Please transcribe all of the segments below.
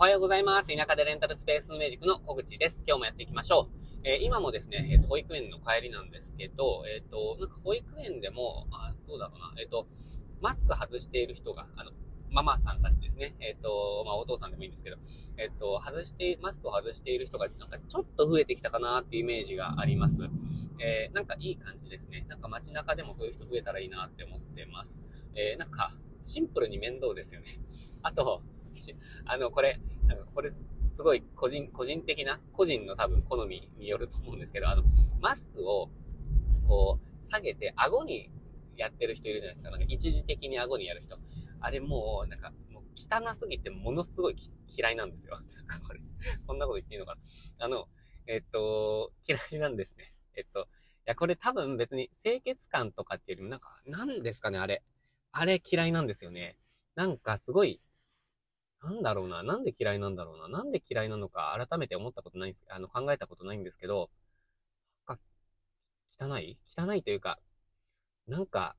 おはようございます。田舎でレンタルスペース運営塾の小口です。今日もやっていきましょう。えー今もですね、えっ、と、保育園の帰りなんですけど、えっ、と、なんか保育園でも、あ、どうだろうな、えっ、と、マスク外している人が、あの、ママさんたちですね。えっ、と、まあ、お父さんでもいいんですけど、えっ、と、外して、マスクを外している人が、なんかちょっと増えてきたかなっていうイメージがあります。えーなんかいい感じですね。なんか街中でもそういう人増えたらいいなって思ってます。えーなんか、シンプルに面倒ですよね。あと、しあの、これ、なんかこれ、すごい個人、個人的な、個人の多分好みによると思うんですけど、あの、マスクを、こう、下げて、顎にやってる人いるじゃないですか。なんか一時的に顎にやる人。あれもう、なんか、もう汚すぎてものすごい嫌いなんですよ。なんかこれ、こんなこと言っていいのかな。あの、えっと、嫌いなんですね。えっと、いや、これ多分別に清潔感とかっていうよりも、なんか、なんですかね、あれ。あれ嫌いなんですよね。なんかすごい、なんだろうな。なんで嫌いなんだろうな。なんで嫌いなのか改めて思ったことないんです、あの、考えたことないんですけど、なんか、汚い？汚いというか、なんか、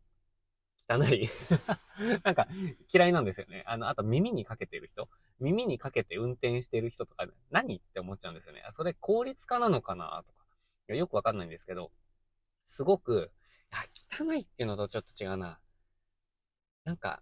汚い？なんか、嫌いなんですよね。あの、あと耳にかけてる人？耳にかけて運転してる人とか、何って思っちゃうんですよね。あそれ効率化なのかな？とか。よくわかんないんですけど、すごく、い、汚いっていうのとちょっと違うな。なんか、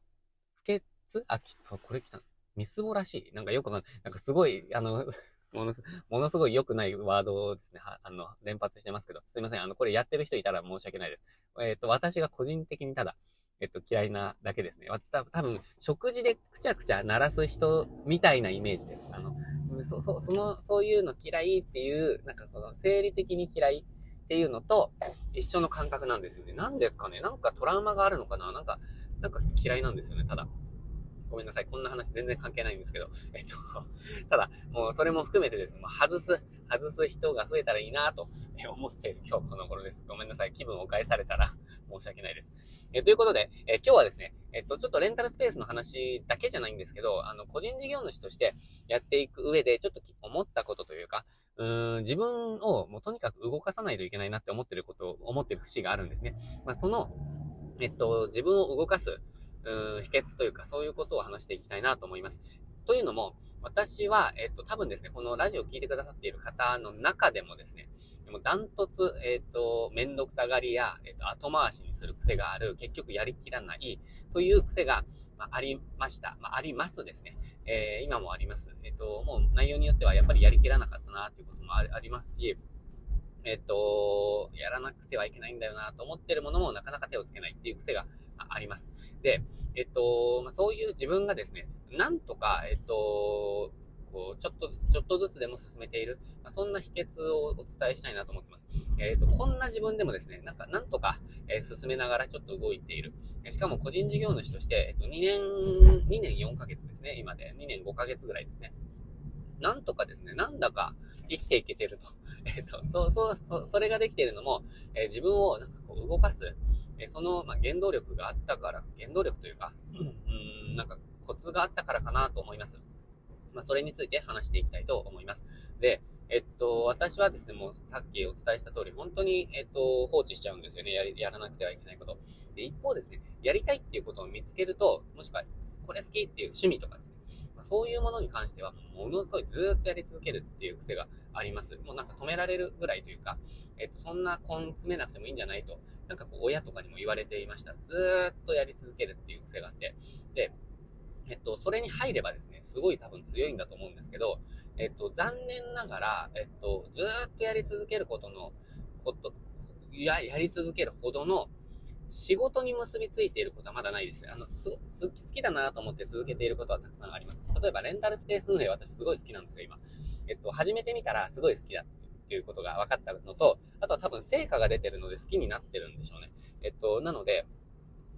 不潔？あ、きそう、これ汚い。みすぼらしい。なんかよくな。んかすごい、あの、ものす、ものすごい良くないワードをですね、はあの、連発してますけど、すいません。あの、これやってる人いたら申し訳ないです。えっ、と、私が個人的にただ、えっと、嫌いなだけですね。私多分、多分食事でくちゃくちゃ鳴らす人みたいなイメージです。あの、そ、そ、その、そういうの嫌いっていう、なんかこの、生理的に嫌いっていうのと、一緒の感覚なんですよね。なんですかねなんかトラウマがあるのかななんか、なんか嫌いなんですよね、ただ。ごめんなさい。こんな話全然関係ないんですけど。えっと、ただ、もうそれも含めてですね、もう外す、外す人が増えたらいいなと 思っている今日この頃です。ごめんなさい。気分を害されたら 申し訳ないです。えということで、え今日はですね、えっと、ちょっとレンタルスペースの話だけじゃないんですけど、あの、個人事業主としてやっていく上で、ちょっと思ったことというか、うーん、自分をもうとにかく動かさないといけないなって思ってることを、思ってる節があるんですね。まあ、その、えっと、自分を動かす、うん、秘訣というか、そういうことを話していきたいなと思います。というのも、私は、えっと、多分ですね、このラジオを聞いてくださっている方の中でもですね、でもダントツ、えっ、と、めんどくさがりや、えっ、と、後回しにする癖がある、結局やりきらないという癖が、まあ、ありました。まあ、ありますですね。えー今もあります。えっ、と、もう内容によってはやっぱりやりきらなかったなっていうこともありありますし、えっ、と、やらなくてはいけないんだよなと思っているものもなかなか手をつけないっていう癖があります。で、えっ、と、ま、そういう自分がですね、なんとか、えっ、と、こう、ちょっと、ちょっとずつでも進めている、まあ、そんな秘訣をお伝えしたいなと思ってます。えっ、と、こんな自分でもですね、なんか、なんとか、えー進めながらちょっと動いている。しかも個人事業主として、えっ、と、2年、2年4ヶ月ですね、今で。2年5ヶ月ぐらいですね。なんとかですね、なんだか生きていけてると。えっ、と、そう、そう、そ、それができているのも、え自分をなんかこう動かす、えーその、まあ、原動力があったから、原動力というか、うーん、なんかコツがあったからかなと思います。まあ、それについて話していきたいと思います。で、えっと、私はですね、もうさっきお伝えした通り、本当に、えっと、放置しちゃうんですよね。やり、やらなくてはいけないこと。で、一方ですね、やりたいっていうことを見つけると、もしくは、これ好きっていう趣味とかですね、まあそういうものに関しては、ものすごいずっとやり続けるっていう癖があります。もうなんか止められるぐらいというか、えっと、そんな根詰めなくてもいいんじゃないと、なんかこう、親とかにも言われていました。ずーっとやり続けるっていう癖があって、で、えっと、それに入ればですね、すごい多分強いんだと思うんですけど、えっと、残念ながら、えっと、ずーっとやり続けることの、こと、や、やり続けるほどの、仕事に結びついていることはまだないです。あの、す、す好きだなと思って続けていることはたくさんあります。例えば、レンタルスペース運営私すごい好きなんですよ、今。えっと、始めてみたらすごい好きだっていうことが分かったのと、あとは多分成果が出てるので好きになってるんでしょうね。えっと、なので、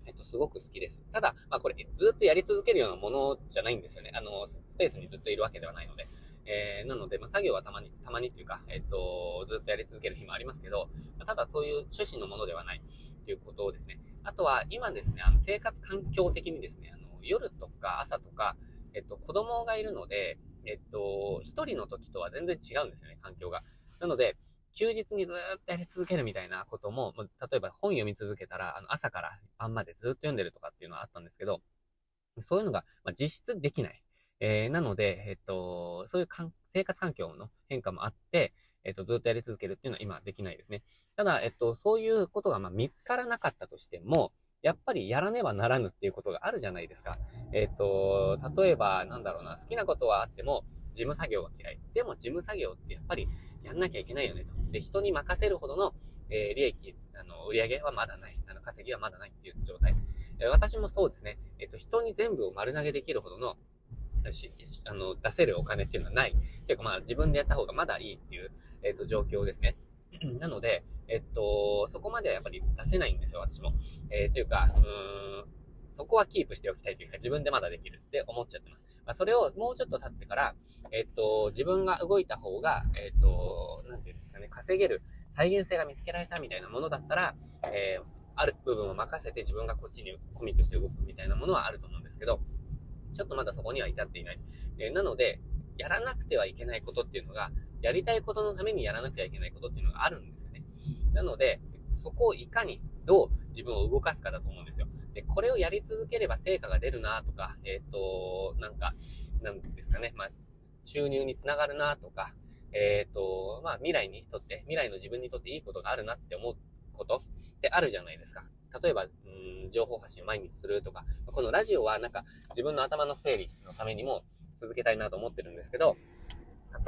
えっと、すごく好きです。ただ、まあこれ、ずっとやり続けるようなものじゃないんですよね。あの、スペースにずっといるわけではないので。えー、なので、まあ作業はたまに、たまにっていうか、えっと、ずっとやり続ける日もありますけど、ただそういう趣旨のものではないっていうことをですね。あとは、今ですね、あの、生活環境的にですね、あの、夜とか朝とか、えっと、子供がいるので、えっと、一人の時とは全然違うんですよね、環境が。なので、休日にずっとやり続けるみたいなことも、例えば本読み続けたら、あの朝から晩までずっと読んでるとかっていうのはあったんですけど、そういうのが、まあ、実質できない。えー、なので、えっと、そういうかん生活環境の変化もあって、えっと、ずっとやり続けるっていうのは今できないですね。ただ、えっと、そういうことがま見つからなかったとしても、やっぱりやらねばならぬっていうことがあるじゃないですか。えっと、例えば、なんだろうな、好きなことはあっても、事務作業が嫌い。でも事務作業ってやっぱりやんなきゃいけないよねと。で、人に任せるほどの、えー、利益、あの、売り上げはまだない。あの、稼ぎはまだないっていう状態。えー、私もそうですね。えっ、と、人に全部を丸投げできるほどの、し、あの、出せるお金っていうのはない。ていうかまあ、自分でやった方がまだいいっていう、えっ、と、状況ですね。なので、えっと、そこまではやっぱり出せないんですよ、私も。えー、というか、うーん、そこはキープしておきたいというか、自分でまだできるって思っちゃってます。まあ、それをもうちょっと経ってから、えっと、自分が動いた方が、えっと、なんていうんですかね、稼げる体現性が見つけられたみたいなものだったら、えー、ある部分を任せて自分がこっちにコミットして動くみたいなものはあると思うんですけど、ちょっとまだそこには至っていない。えー、なので、やらなくてはいけないことっていうのが、やりたいことのためにやらなくてはいけないことっていうのがあるんですよね。なので、そこをいかにどう自分を動かすかだと思うんですよ。で、これをやり続ければ成果が出るなとか、えっ、ー、と、なんか、なんですかね、まあ、収入につながるなとか、えっ、ー、と、まあ、未来にとって、未来の自分にとっていいことがあるなって思うことってあるじゃないですか。例えば、うん、情報発信を毎日するとか、このラジオはなんか自分の頭の整理のためにも続けたいなと思ってるんですけど、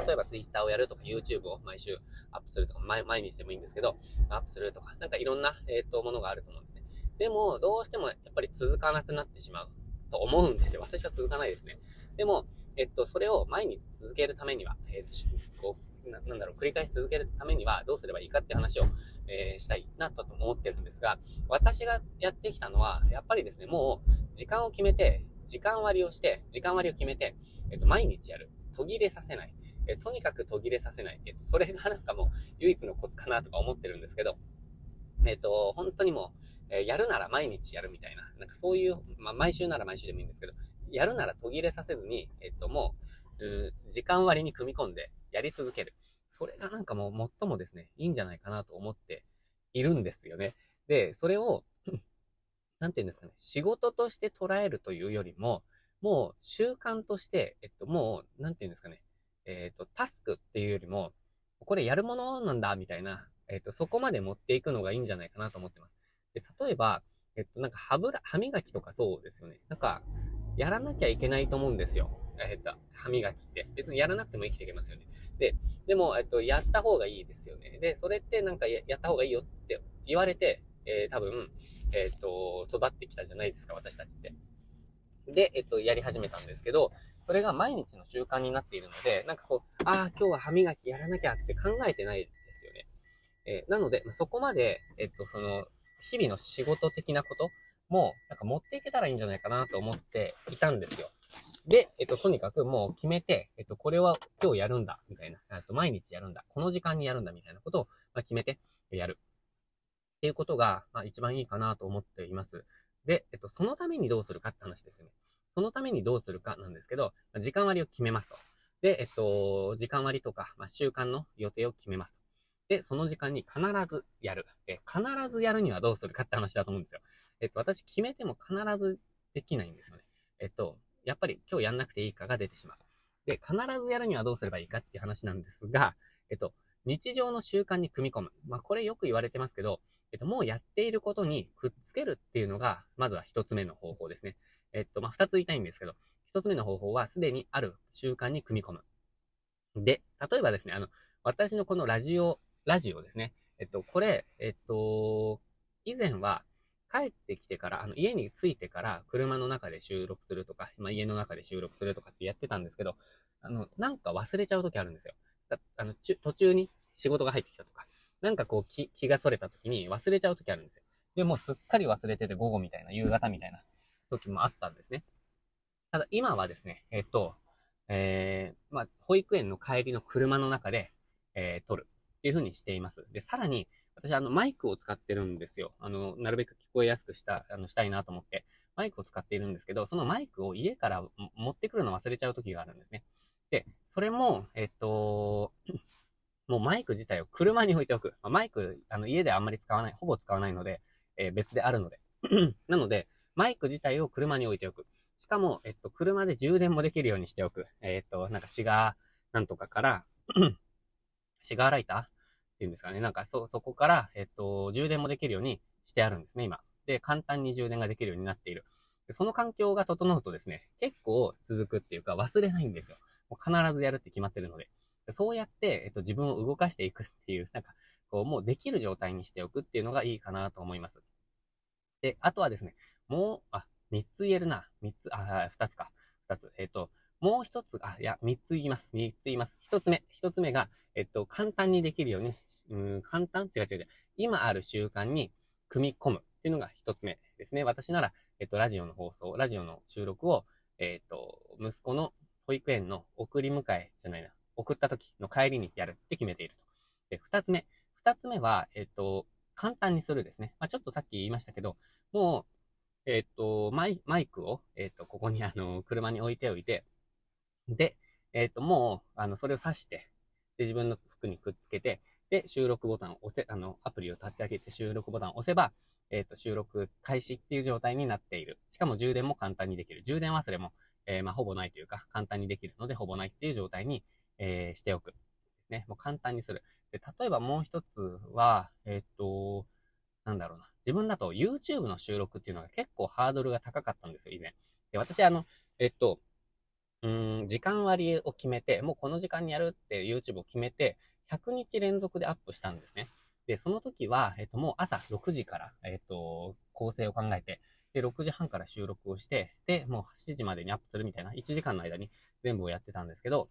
例えば Twitter をやるとか YouTube を毎週アップするとか、毎毎日でもいいんですけど、アップするとか、なんかいろんな、えっ、ー、と、ものがあると思うんですね。でも、どうしてもやっぱり続かなくなってしまうと思うんですよ。私は続かないですね。でも、えっと、それを毎日続けるためには、えっと、こうな、なんだろう、繰り返し続けるためにはどうすればいいかって話を、えー、したいなと思ってるんですが、私がやってきたのは、やっぱりですね、もう、時間を決めて、時間割をして、時間割を決めて、えっと、毎日やる。途切れさせない。えとにかく途切れさせない。えっと、それがなんかもう唯一のコツかなとか思ってるんですけど、えっと、本当にもう、えやるなら毎日やるみたいな、なんかそういう、まあ、毎週なら毎週でもいいんですけど、やるなら途切れさせずに、えっと、もう、う時間割に組み込んでやり続ける。それがなんかもう最もですね、いいんじゃないかなと思っているんですよね。で、それを、なんて言うんですかね、仕事として捉えるというよりも、もう習慣として、えっと、もう、なんて言うんですかね、えっ、ー、と、タスクっていうよりも、これやるものなんだ、みたいな、えっ、ー、と、そこまで持っていくのがいいんじゃないかなと思ってます。で、例えば、えっと、なんか歯ブラ、歯磨きとかそうですよね。なんか、やらなきゃいけないと思うんですよ。えっと、歯磨きって。別にやらなくても生きていけますよね。で、でも、えっと、やった方がいいですよね。で、それってなんかやった方がいいよって言われて、えー、多分、えっと、育ってきたじゃないですか、私たちって。で、えっと、やり始めたんですけど、それが毎日の習慣になっているので、なんかこう、ああ、今日は歯磨きやらなきゃって考えてないですよね。えー、なので、そこまで、えっと、その、日々の仕事的なことも、なんか持っていけたらいいんじゃないかなと思っていたんですよ。で、えっと、とにかくもう決めて、えっと、これは今日やるんだ、みたいな。あと、毎日やるんだ。この時間にやるんだ、みたいなことを、ま決めてやる。っていうことが、まあ、一番いいかなと思っています。で、えっと、そのためにどうするかって話ですよね。そのためにどうするかなんですけど、時間割を決めますと。で、えっと、時間割とか、まあ、習慣の予定を決めます。で、その時間に必ずやる。え、必ずやるにはどうするかって話だと思うんですよ。えっと、私決めても必ずできないんですよね。えっと、やっぱり今日やんなくていいかが出てしまう。で、必ずやるにはどうすればいいかっていう話なんですが、えっと、日常の習慣に組み込む。まあ、これよく言われてますけど、えっと、もうやっていることにくっつけるっていうのが、まずは一つ目の方法ですね。えっと、まあ、二つ言いたいんですけど、一つ目の方法はすでにある習慣に組み込む。で、例えばですね、あの、私のこのラジオ、ラジオですね。えっと、これ、えっと、以前は帰ってきてから、あの、家に着いてから車の中で収録するとか、まあ、家の中で収録するとかってやってたんですけど、あの、なんか忘れちゃう時あるんですよ。あの、途中に仕事が入ってきたとか、なんかこう気、気が逸れた時に忘れちゃう時あるんですよ。で、もうすっかり忘れてて午後みたいな、夕方みたいな時もあったんですね。ただ今はですね、えっと、えー、まあ、保育園の帰りの車の中で、えー、撮るっていう風にしています。で、さらに、私あの、マイクを使ってるんですよ。あの、なるべく聞こえやすくした、あの、したいなと思って、マイクを使っているんですけど、そのマイクを家から持ってくるの忘れちゃう時があるんですね。で、それも、えっと、もうマイク自体を車に置いておく。まあ、マイク、あの、家であんまり使わない、ほぼ使わないので、えー、別であるので。なので、マイク自体を車に置いておく。しかも、えっと、車で充電もできるようにしておく。えっと、なんかシガーなんとかから シガーライターっていうんですかね。なんかそ、そこから、えっと、充電もできるようにしてあるんですね、今。で、簡単に充電ができるようになっている。その環境が整うとですね、結構続くっていうか忘れないんですよ。もう必ずやるって決まってるので。そうやって、えっと、自分を動かしていくっていう、なんか、こう、もうできる状態にしておくっていうのがいいかなと思います。で、あとはですね、もう、あ、三つ言えるな。三つ、あ、二つか。二つ。えっと、もう一つ、あ、いや、三つ言います。三つ言います。一つ目。一つ目が、えっと、簡単にできるように、うん、簡単？違う違う違う。今ある習慣に組み込むっていうのが一つ目ですね。私なら、えっと、ラジオの放送、ラジオの収録を、えっと、息子の保育園の送り迎えじゃないな、送った時の帰りにやるって決めていると。で、二つ目。二つ目は、えっと、簡単にするですね。まあ、ちょっとさっき言いましたけど、もう、えっと、マイマイクを、えっと、ここにあの、車に置いておいて、で、えっと、もう、あの、それを挿して、で、自分の服にくっつけて、で、収録ボタンを押せ、あの、アプリを立ち上げて収録ボタンを押せば、えっ、と、収録開始っていう状態になっている。しかも充電も簡単にできる。充電忘れも、えー、まあ、ほぼないというか、簡単にできるので、ほぼないっていう状態に、えー、しておく。ですね。もう簡単にする。で、例えばもう一つは、えっ、と、なんだろうな。自分だと YouTube の収録っていうのが結構ハードルが高かったんですよ、以前。で、私あの、えっと、うん、時間割を決めて、もうこの時間にやるって YouTube を決めて、100日連続でアップしたんですね。で、その時は、えっと、もう朝6時から、えっと、構成を考えて、で、6時半から収録をして、で、もう7時までにアップするみたいな、1時間の間に全部をやってたんですけど、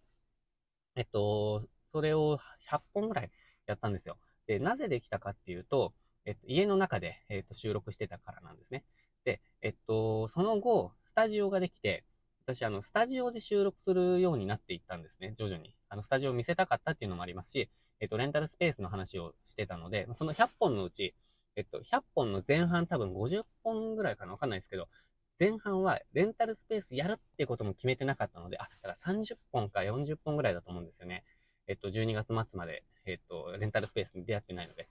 えっと、それを100本ぐらいやったんですよ。で、なぜできたかっていうと、えっと、家の中で、えっと、収録してたからなんですね。で、えっと、その後、スタジオができて、私、あの、スタジオで収録するようになっていったんですね、徐々に。あの、スタジオを見せたかったっていうのもありますし、えっと、レンタルスペースの話をしてたので、その100本のうち、えっと、100本の前半多分50本ぐらいかなわかんないですけど、前半はレンタルスペースやるってことも決めてなかったので、あ、だから30本か40本ぐらいだと思うんですよね。えっと、12月末まで、えっと、レンタルスペースに出会ってないので。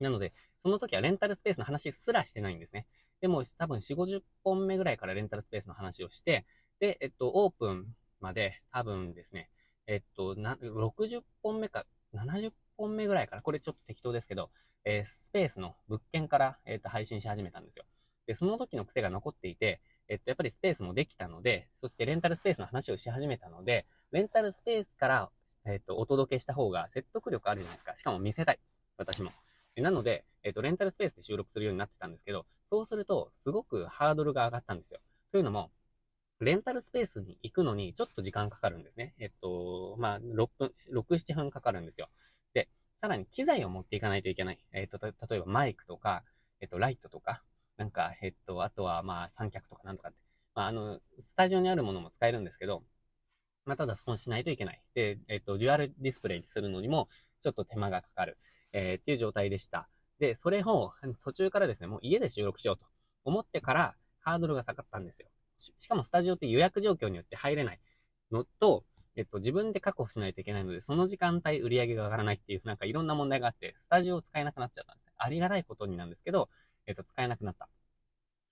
なので、その時はレンタルスペースの話すらしてないんですね。でも、多分4、50本目ぐらいからレンタルスペースの話をして、で、えっと、オープンまで多分ですね、えっと、な、60本目か、70本目ぐらいから、これちょっと適当ですけど、えー、スペースの物件から、えっと、配信し始めたんですよ。で、その時の癖が残っていて、えっと、やっぱりスペースもできたので、そしてレンタルスペースの話をし始めたので、レンタルスペースから、えっと、お届けした方が説得力あるじゃないですか。しかも見せたい。私も。なので、えっと、レンタルスペースで収録するようになってたんですけど、そうすると、すごくハードルが上がったんですよ。というのも、レンタルスペースに行くのにちょっと時間かかるんですね。えっと、まあ、6分、6、7分かかるんですよ。で、さらに機材を持っていかないといけない。えっと、例えばマイクとか、えっと、ライトとか、なんか、えっと、あとはまあ、三脚とかなんとかって。まあ、あの、スタジオにあるものも使えるんですけど、まあ、ただ損しないといけない。で、えっと、デュアルディスプレイにするのにも、ちょっと手間がかかる。えー、っていう状態でした。で、それを途中からですね、もう家で収録しようと思ってからハードルが下がったんですよ。ししかもスタジオって予約状況によって入れないのと、えっと、自分で確保しないといけないので、その時間帯売り上げが上がらないっていう、なんかいろんな問題があって、スタジオを使えなくなっちゃったんですね。ありがたいことになんですけど、えっと、使えなくなった。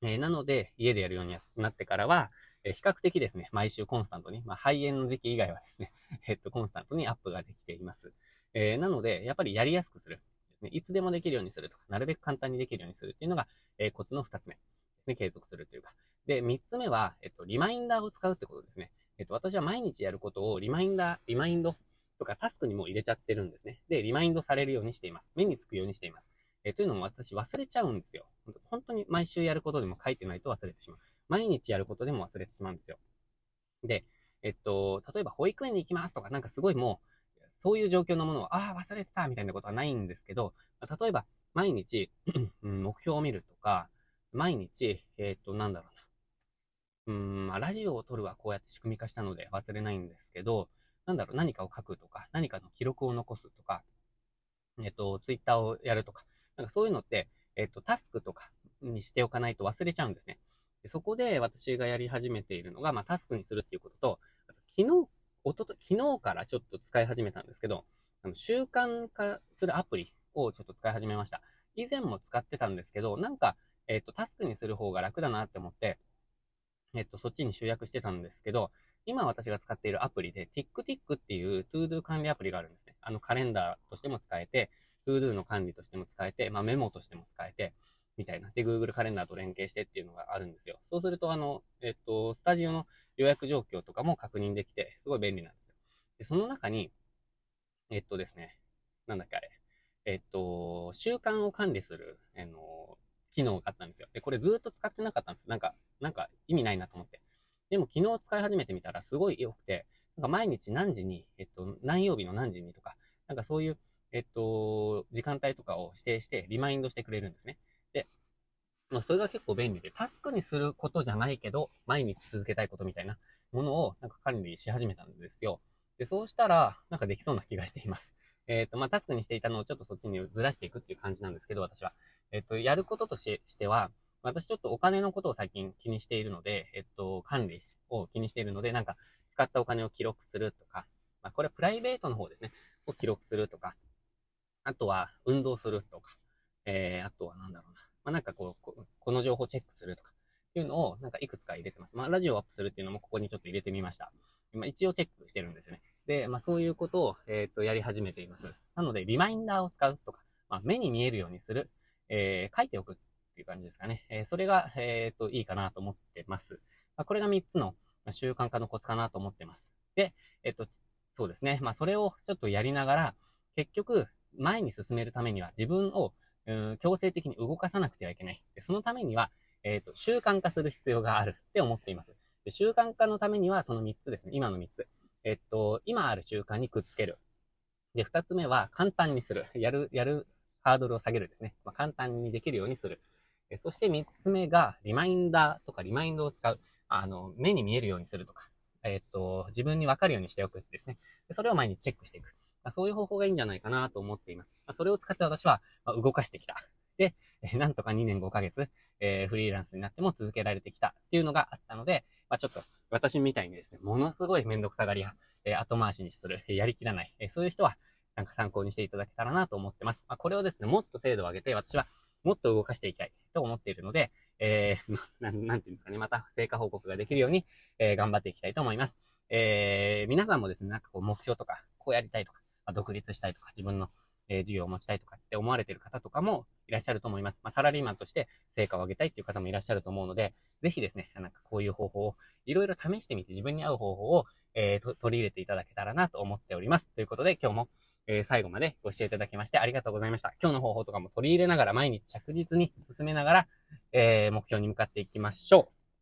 えー、なので、家でやるようになってからは、えー、比較的ですね、毎週コンスタントに、まあ、肺炎の時期以外はですね、えっと、コンスタントにアップができています。え、なので、やっぱりやりやすくする。ですね、いつでもできるようにするとか、なるべく簡単にできるようにするっていうのが、えコツの二つ目。ですね、継続するというか。で、三つ目は、えっと、リマインダーを使うってことですね。えっと、私は毎日やることをリマインダー、リマインドとかタスクにも入れちゃってるんですね。で、リマインドされるようにしています。目につくようにしています。えというのも私忘れちゃうんですよ。本当に毎週やることでも書いてないと忘れてしまう。毎日やることでも忘れてしまうんですよ。で、えっと、例えば保育園に行きますとか、なんかすごいもう、そういう状況のものを、ああ、忘れてたみたいなことはないんですけど、例えば、毎日目標を見るとか、毎日、えっ、と、なんだろうな。うん、まあ、ラジオを撮るはこうやって仕組み化したので忘れないんですけど、なんだろう、何かを書くとか、何かの記録を残すとか、えっ、と、ツイッターをやるとか、なんかそういうのって、えっ、と、タスクとかにしておかないと忘れちゃうんですね。でそこで私がやり始めているのが、まあ、タスクにするっていうことと、あと昨日、おとと、昨日からちょっと使い始めたんですけど、あの習慣化するアプリをちょっと使い始めました。以前も使ってたんですけど、なんか、えっ、と、タスクにする方が楽だなって思って、えっと、そっちに集約してたんですけど、今私が使っているアプリで TickTick っていう ToDo 管理アプリがあるんですね。あのカレンダーとしても使えて、ToDo の管理としても使えて、まあメモとしても使えて、みたいな。で、Google カレンダーと連携してっていうのがあるんですよ。そうすると、あの、えっと、スタジオの予約状況とかも確認できて、すごい便利なんですよ。で、その中に、えっとですね、なんだっけあれ。えっと、習慣を管理する、あの、機能があったんですよ。で、これずっと使ってなかったんです。なんか、なんか意味ないなと思って。でも昨日使い始めてみたらすごい良くて、なんか毎日何時に、えっと、何曜日の何時にとか、なんかそういう、えっと、時間帯とかを指定してリマインドしてくれるんですね。で、まあ、それが結構便利で、タスクにすることじゃないけど、毎日続けたいことみたいなものをなんか管理し始めたんですよ。で、そうしたら、なんかできそうな気がしています。えっ、ー、と、まあ、タスクにしていたのをちょっとそっちにずらしていくっていう感じなんですけど、私は。えっ、ー、と、やることとしては、私ちょっとお金のことを最近気にしているので、えっ、ー、と、管理を気にしているので、なんか、使ったお金を記録するとか、まあ、これはプライベートの方ですね、を記録するとか、あとは、運動するとか、えー、あとはなんだろうな。まあ、なんかこう、この情報チェックするとか、いうのを、なんかいくつか入れてます。まあ、ラジオをアップするっていうのもここにちょっと入れてみました。今一応チェックしてるんですね。で、まあそういうことを、えっ、ー、と、やり始めています。なので、リマインダーを使うとか、まあ、目に見えるようにする、えー、書いておくっていう感じですかね。えー、それが、えっ、ー、と、いいかなと思ってます。まあ、これが3つの習慣化のコツかなと思ってます。で、えっ、と、そうですね。まあそれをちょっとやりながら、結局、前に進めるためには自分を、うん、強制的に動かさなくてはいけない。でそのためには、えっ、と、習慣化する必要があるって思っています。で習慣化のためには、その3つですね。今の3つ。えっと、今ある習慣にくっつける。で、2つ目は簡単にする。やる、やるハードルを下げるですね。まあ、簡単にできるようにする。えそして3つ目が、リマインダーとかリマインドを使う。あの、目に見えるようにするとか。えっと、自分にわかるようにしておくですね。でそれを毎日チェックしていく。まあ、そういう方法がいいんじゃないかなと思っています。まあ、それを使って私は、ま動かしてきた。で、えなんとか2年5ヶ月、えー、フリーランスになっても続けられてきたっていうのがあったので、まあ、ちょっと私みたいにですね、ものすごいめんどくさがりや、えー、後回しにする、やりきらない、えー、そういう人は、なんか参考にしていただけたらなと思ってます。まあ、これをですね、もっと精度を上げて、私はもっと動かしていきたいと思っているので、えー、ななんていうんですかね、また成果報告ができるように、えー、頑張っていきたいと思います。えー、皆さんもですね、なんかこう目標とか、こうやりたいとか、まあ、独立したいとか、自分のえー、事業を持ちたいとかって思われてる方とかもいらっしゃると思います。まあ、サラリーマンとして成果を上げたいっていう方もいらっしゃると思うので、ぜひですね、なんかこういう方法をいろいろ試してみて自分に合う方法を、えー、取り入れていただけたらなと思っております。ということで今日も、えー、最後までご視聴いただきましてありがとうございました。今日の方法とかも取り入れながら毎日着実に進めながら、えー、目標に向かっていきましょう。